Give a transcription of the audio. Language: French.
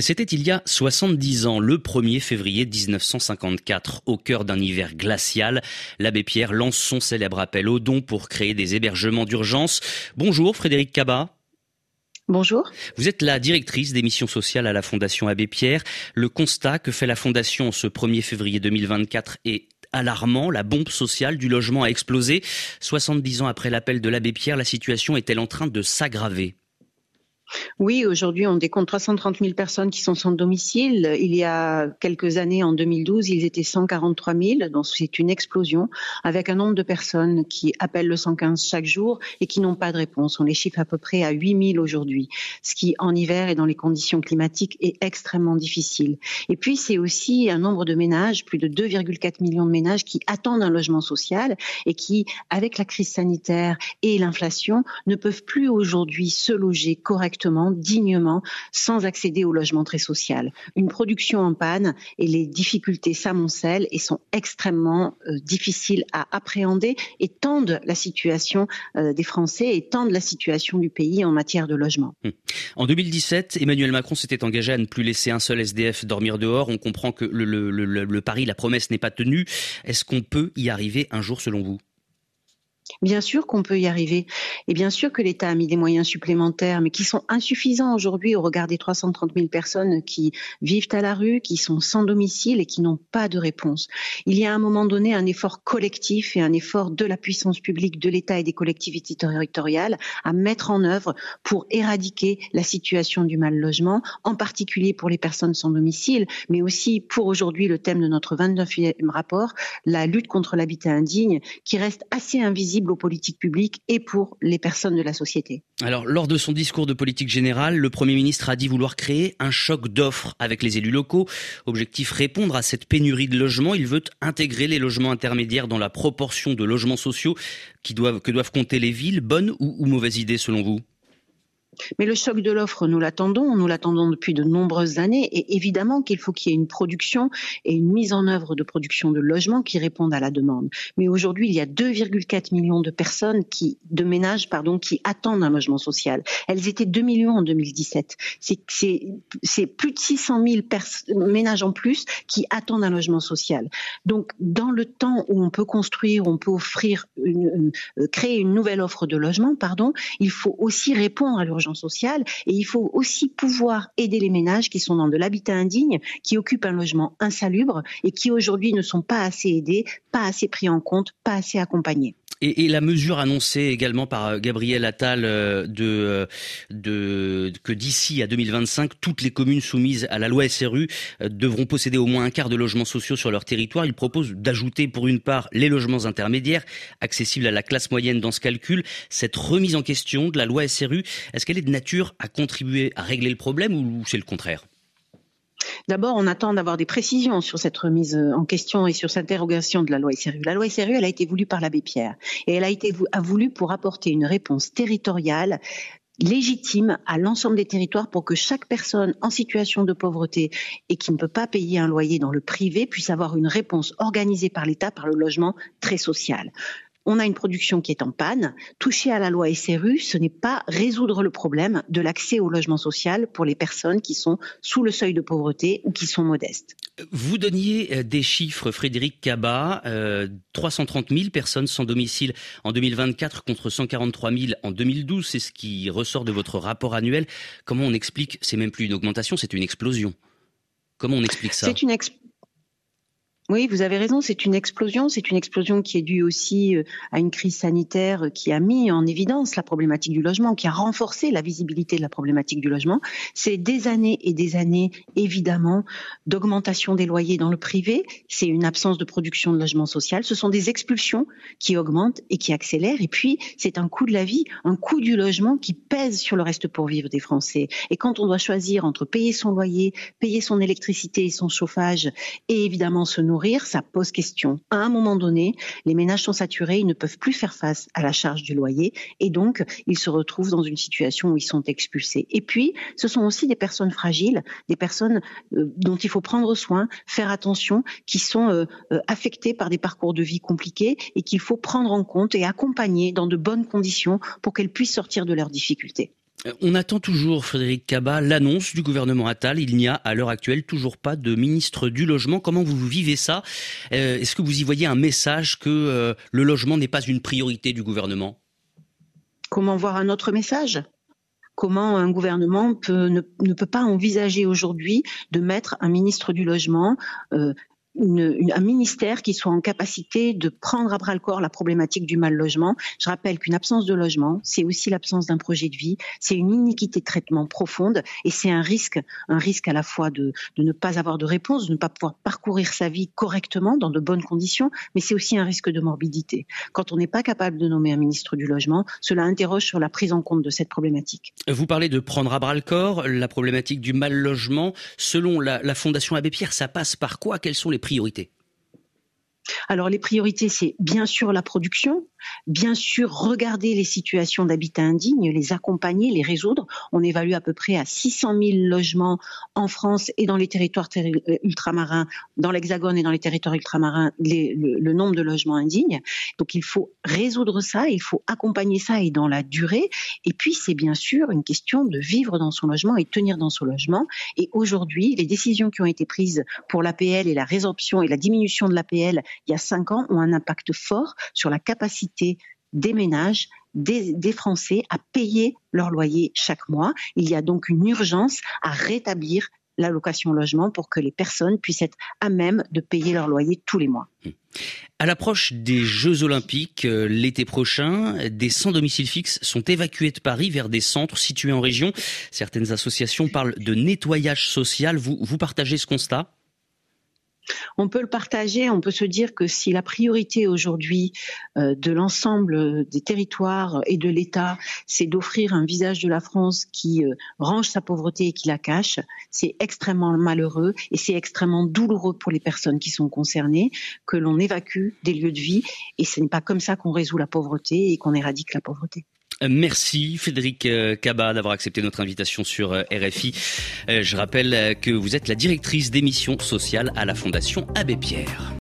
C'était il y a 70 ans, le 1er février 1954. Au cœur d'un hiver glacial, l'abbé Pierre lance son célèbre appel aux dons pour créer des hébergements d'urgence. Bonjour Frédéric Cabat. Bonjour. Vous êtes la directrice des missions sociales à la Fondation Abbé Pierre. Le constat que fait la Fondation ce 1er février 2024 est alarmant. La bombe sociale du logement a explosé. 70 ans après l'appel de l'abbé Pierre, la situation est-elle en train de s'aggraver? Oui, aujourd'hui, on décompte 330 000 personnes qui sont sans domicile. Il y a quelques années, en 2012, ils étaient 143 000, donc c'est une explosion, avec un nombre de personnes qui appellent le 115 chaque jour et qui n'ont pas de réponse. On les chiffre à peu près à 8 000 aujourd'hui, ce qui, en hiver et dans les conditions climatiques, est extrêmement difficile. Et puis, c'est aussi un nombre de ménages, plus de 2,4 millions de ménages, qui attendent un logement social et qui, avec la crise sanitaire et l'inflation, ne peuvent plus aujourd'hui se loger correctement dignement, sans accéder au logement très social. Une production en panne et les difficultés s'amoncellent et sont extrêmement euh, difficiles à appréhender et tendent la situation euh, des Français et tendent la situation du pays en matière de logement. Hum. En 2017, Emmanuel Macron s'était engagé à ne plus laisser un seul SDF dormir dehors. On comprend que le, le pari, la promesse n'est pas tenue. Est-ce qu'on peut y arriver un jour selon vous? Bien sûr qu'on peut y arriver. Et bien sûr que l'État a mis des moyens supplémentaires, mais qui sont insuffisants aujourd'hui au regard des 330 000 personnes qui vivent à la rue, qui sont sans domicile et qui n'ont pas de réponse. Il y a à un moment donné un effort collectif et un effort de la puissance publique, de l'État et des collectivités territoriales à mettre en œuvre pour éradiquer la situation du mal logement, en particulier pour les personnes sans domicile, mais aussi pour aujourd'hui le thème de notre 29e rapport, la lutte contre l'habitat indigne, qui reste assez invisible aux politiques publiques et pour les personnes de la société. Alors, lors de son discours de politique générale, le Premier ministre a dit vouloir créer un choc d'offres avec les élus locaux. Objectif répondre à cette pénurie de logements. Il veut intégrer les logements intermédiaires dans la proportion de logements sociaux que doivent compter les villes. Bonne ou mauvaise idée selon vous? Mais le choc de l'offre, nous l'attendons, nous l'attendons depuis de nombreuses années, et évidemment qu'il faut qu'il y ait une production et une mise en œuvre de production de logements qui répondent à la demande. Mais aujourd'hui, il y a 2,4 millions de personnes qui, de ménages, pardon, qui attendent un logement social. Elles étaient 2 millions en 2017. C'est plus de 600 000 ménages en plus qui attendent un logement social. Donc, dans le temps où on peut construire, on peut offrir, euh, créer une nouvelle offre de logement, pardon, il faut aussi répondre à l'urgence et il faut aussi pouvoir aider les ménages qui sont dans de l'habitat indigne, qui occupent un logement insalubre et qui aujourd'hui ne sont pas assez aidés, pas assez pris en compte, pas assez accompagnés. Et, la mesure annoncée également par euh, Gabriel Attal euh, de, de, que d'ici à 2025, toutes les communes soumises à la loi SRU euh, devront posséder au moins un quart de logements sociaux sur leur territoire. Il propose d'ajouter pour une part les logements intermédiaires accessibles à la classe moyenne dans ce calcul. Cette remise en question de la loi SRU, est-ce qu'elle est de nature à contribuer à régler le problème ou c'est le contraire? D'abord, on attend d'avoir des précisions sur cette remise en question et sur cette interrogation de la loi SRU. La loi SRU, elle a été voulue par l'abbé Pierre et elle a été voulue pour apporter une réponse territoriale légitime à l'ensemble des territoires pour que chaque personne en situation de pauvreté et qui ne peut pas payer un loyer dans le privé puisse avoir une réponse organisée par l'État par le logement très social on a une production qui est en panne. Toucher à la loi SRU, ce n'est pas résoudre le problème de l'accès au logement social pour les personnes qui sont sous le seuil de pauvreté ou qui sont modestes. Vous donniez euh, des chiffres, Frédéric Cabat, 330 000 personnes sans domicile en 2024 contre 143 000 en 2012. C'est ce qui ressort de votre rapport annuel. Comment on explique? C'est même plus une augmentation, c'est une explosion. Comment on explique ça? C'est une explosion oui, vous avez raison, c'est une explosion. C'est une explosion qui est due aussi euh, à une crise sanitaire qui a mis en évidence la problématique du logement, qui a renforcé la visibilité de la problématique du logement. C'est des années et des années, évidemment, d'augmentation des loyers dans le privé. C'est une absence de production de logement social. Ce sont des expulsions qui augmentent et qui accélèrent. Et puis, c'est un coût de la vie, un coût du logement qui pèse sur le reste pour vivre des Français. Et quand on doit choisir entre payer son loyer, payer son électricité et son chauffage, et évidemment se nourrir, ça pose question. À un moment donné, les ménages sont saturés, ils ne peuvent plus faire face à la charge du loyer et donc ils se retrouvent dans une situation où ils sont expulsés. Et puis, ce sont aussi des personnes fragiles, des personnes euh, dont il faut prendre soin, faire attention, qui sont euh, euh, affectées par des parcours de vie compliqués et qu'il faut prendre en compte et accompagner dans de bonnes conditions pour qu'elles puissent sortir de leurs difficultés. On attend toujours, Frédéric Cabat, l'annonce du gouvernement Attal. Il n'y a à l'heure actuelle toujours pas de ministre du logement. Comment vous vivez ça? Est-ce que vous y voyez un message que le logement n'est pas une priorité du gouvernement? Comment voir un autre message? Comment un gouvernement ne, peut pas envisager aujourd'hui de mettre un ministre du logement euh, un ministère qui soit en capacité de prendre à bras le corps la problématique du mal logement. Je rappelle qu'une absence de logement, c'est aussi l'absence d'un projet de vie, c'est une iniquité de traitement profonde et c'est un risque, un risque à la fois de, de ne pas avoir de réponse, de ne pas pouvoir parcourir sa vie correctement dans de bonnes conditions, mais c'est aussi un risque de morbidité. Quand on n'est pas capable de nommer un ministre du logement, cela interroge sur la prise en compte de cette problématique. Vous parlez de prendre à bras le corps la problématique du mal logement. Selon la, la Fondation Abbé Pierre, ça passe par quoi? Quels sont les alors les priorités, c'est bien sûr la production, Bien sûr, regarder les situations d'habitat indigne, les accompagner, les résoudre. On évalue à peu près à 600 000 logements en France et dans les territoires euh, ultramarins, dans l'Hexagone et dans les territoires ultramarins, le, nombre de logements indignes. Donc il faut résoudre ça, il faut accompagner ça et dans la durée. Et puis c'est bien sûr une question de vivre dans son logement et tenir dans son logement. Et aujourd'hui, les décisions qui ont été prises pour l'APL et la résorption et la diminution de l'APL il y a cinq ans ont un impact fort sur la capacité des ménages, des, Français à payer leur loyer chaque mois. Il y a donc une urgence à rétablir l'allocation logement pour que les personnes puissent être à même de payer leur loyer tous les mois. À l'approche des Jeux Olympiques euh, l'été prochain, des sans domicile fixe sont évacués de Paris vers des centres situés en région. Certaines associations parlent de nettoyage social. Vous partagez ce constat? On peut le partager, on peut se dire que si la priorité aujourd'hui euh, de l'ensemble des territoires et de l'État, c'est d'offrir un visage de la France qui euh, range sa pauvreté et qui la cache, c'est extrêmement malheureux et c'est extrêmement douloureux pour les personnes qui sont concernées que l'on évacue des lieux de vie et ce n'est pas comme ça qu'on résout la pauvreté et qu'on éradique la pauvreté. Merci Frédéric Kaba euh, d'avoir accepté notre invitation sur euh, RFI. Euh, je rappelle que vous êtes la directrice d'émissions sociales à la Fondation Abbé Pierre.